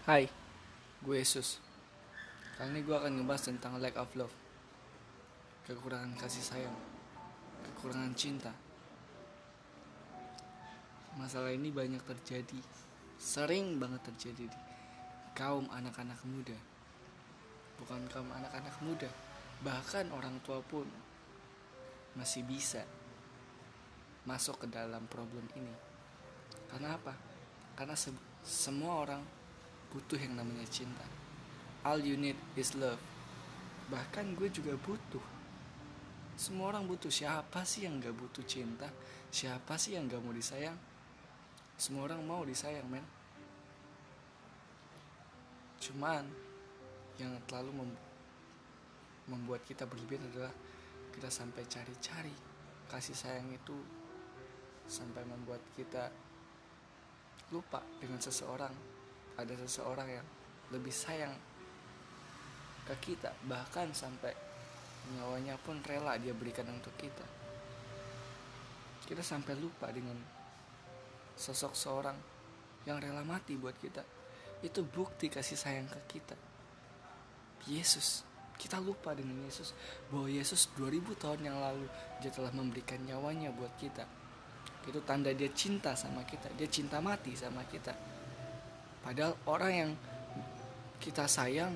Hai, gue Yesus. Kali ini gue akan ngebahas tentang lack of love. Kekurangan kasih sayang. Kekurangan cinta. Masalah ini banyak terjadi. Sering banget terjadi di kaum anak-anak muda. Bukan kaum anak-anak muda. Bahkan orang tua pun masih bisa masuk ke dalam problem ini. Karena apa? Karena se semua orang butuh yang namanya cinta. All you need is love. Bahkan gue juga butuh. Semua orang butuh. Siapa sih yang gak butuh cinta? Siapa sih yang gak mau disayang? Semua orang mau disayang, men. Cuman yang terlalu mem membuat kita berlebihan adalah kita sampai cari-cari kasih sayang itu sampai membuat kita lupa dengan seseorang ada seseorang yang lebih sayang ke kita bahkan sampai nyawanya pun rela dia berikan untuk kita. Kita sampai lupa dengan sosok seorang yang rela mati buat kita. Itu bukti kasih sayang ke kita. Yesus kita lupa dengan Yesus. Bahwa Yesus 2000 tahun yang lalu dia telah memberikan nyawanya buat kita. Itu tanda dia cinta sama kita dia cinta mati sama kita padahal orang yang kita sayang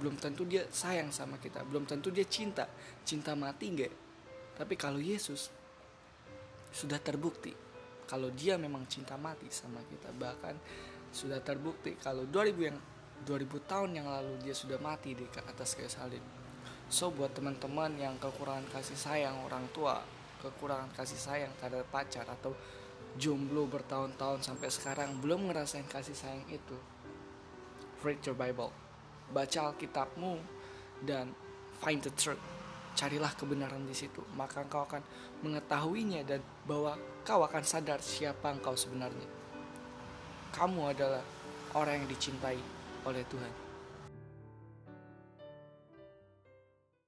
belum tentu dia sayang sama kita. Belum tentu dia cinta. Cinta mati enggak tapi kalau Yesus sudah terbukti kalau dia memang cinta mati sama kita. Bahkan sudah terbukti kalau 2000 yang 2000 tahun yang lalu dia sudah mati di atas kayu salib. So buat teman-teman yang kekurangan kasih sayang orang tua, kekurangan kasih sayang terhadap pacar atau jomblo bertahun-tahun sampai sekarang belum ngerasain kasih sayang itu. Read your Bible. Baca Alkitabmu dan find the truth. Carilah kebenaran di situ, maka engkau akan mengetahuinya dan bahwa kau akan sadar siapa engkau sebenarnya. Kamu adalah orang yang dicintai oleh Tuhan.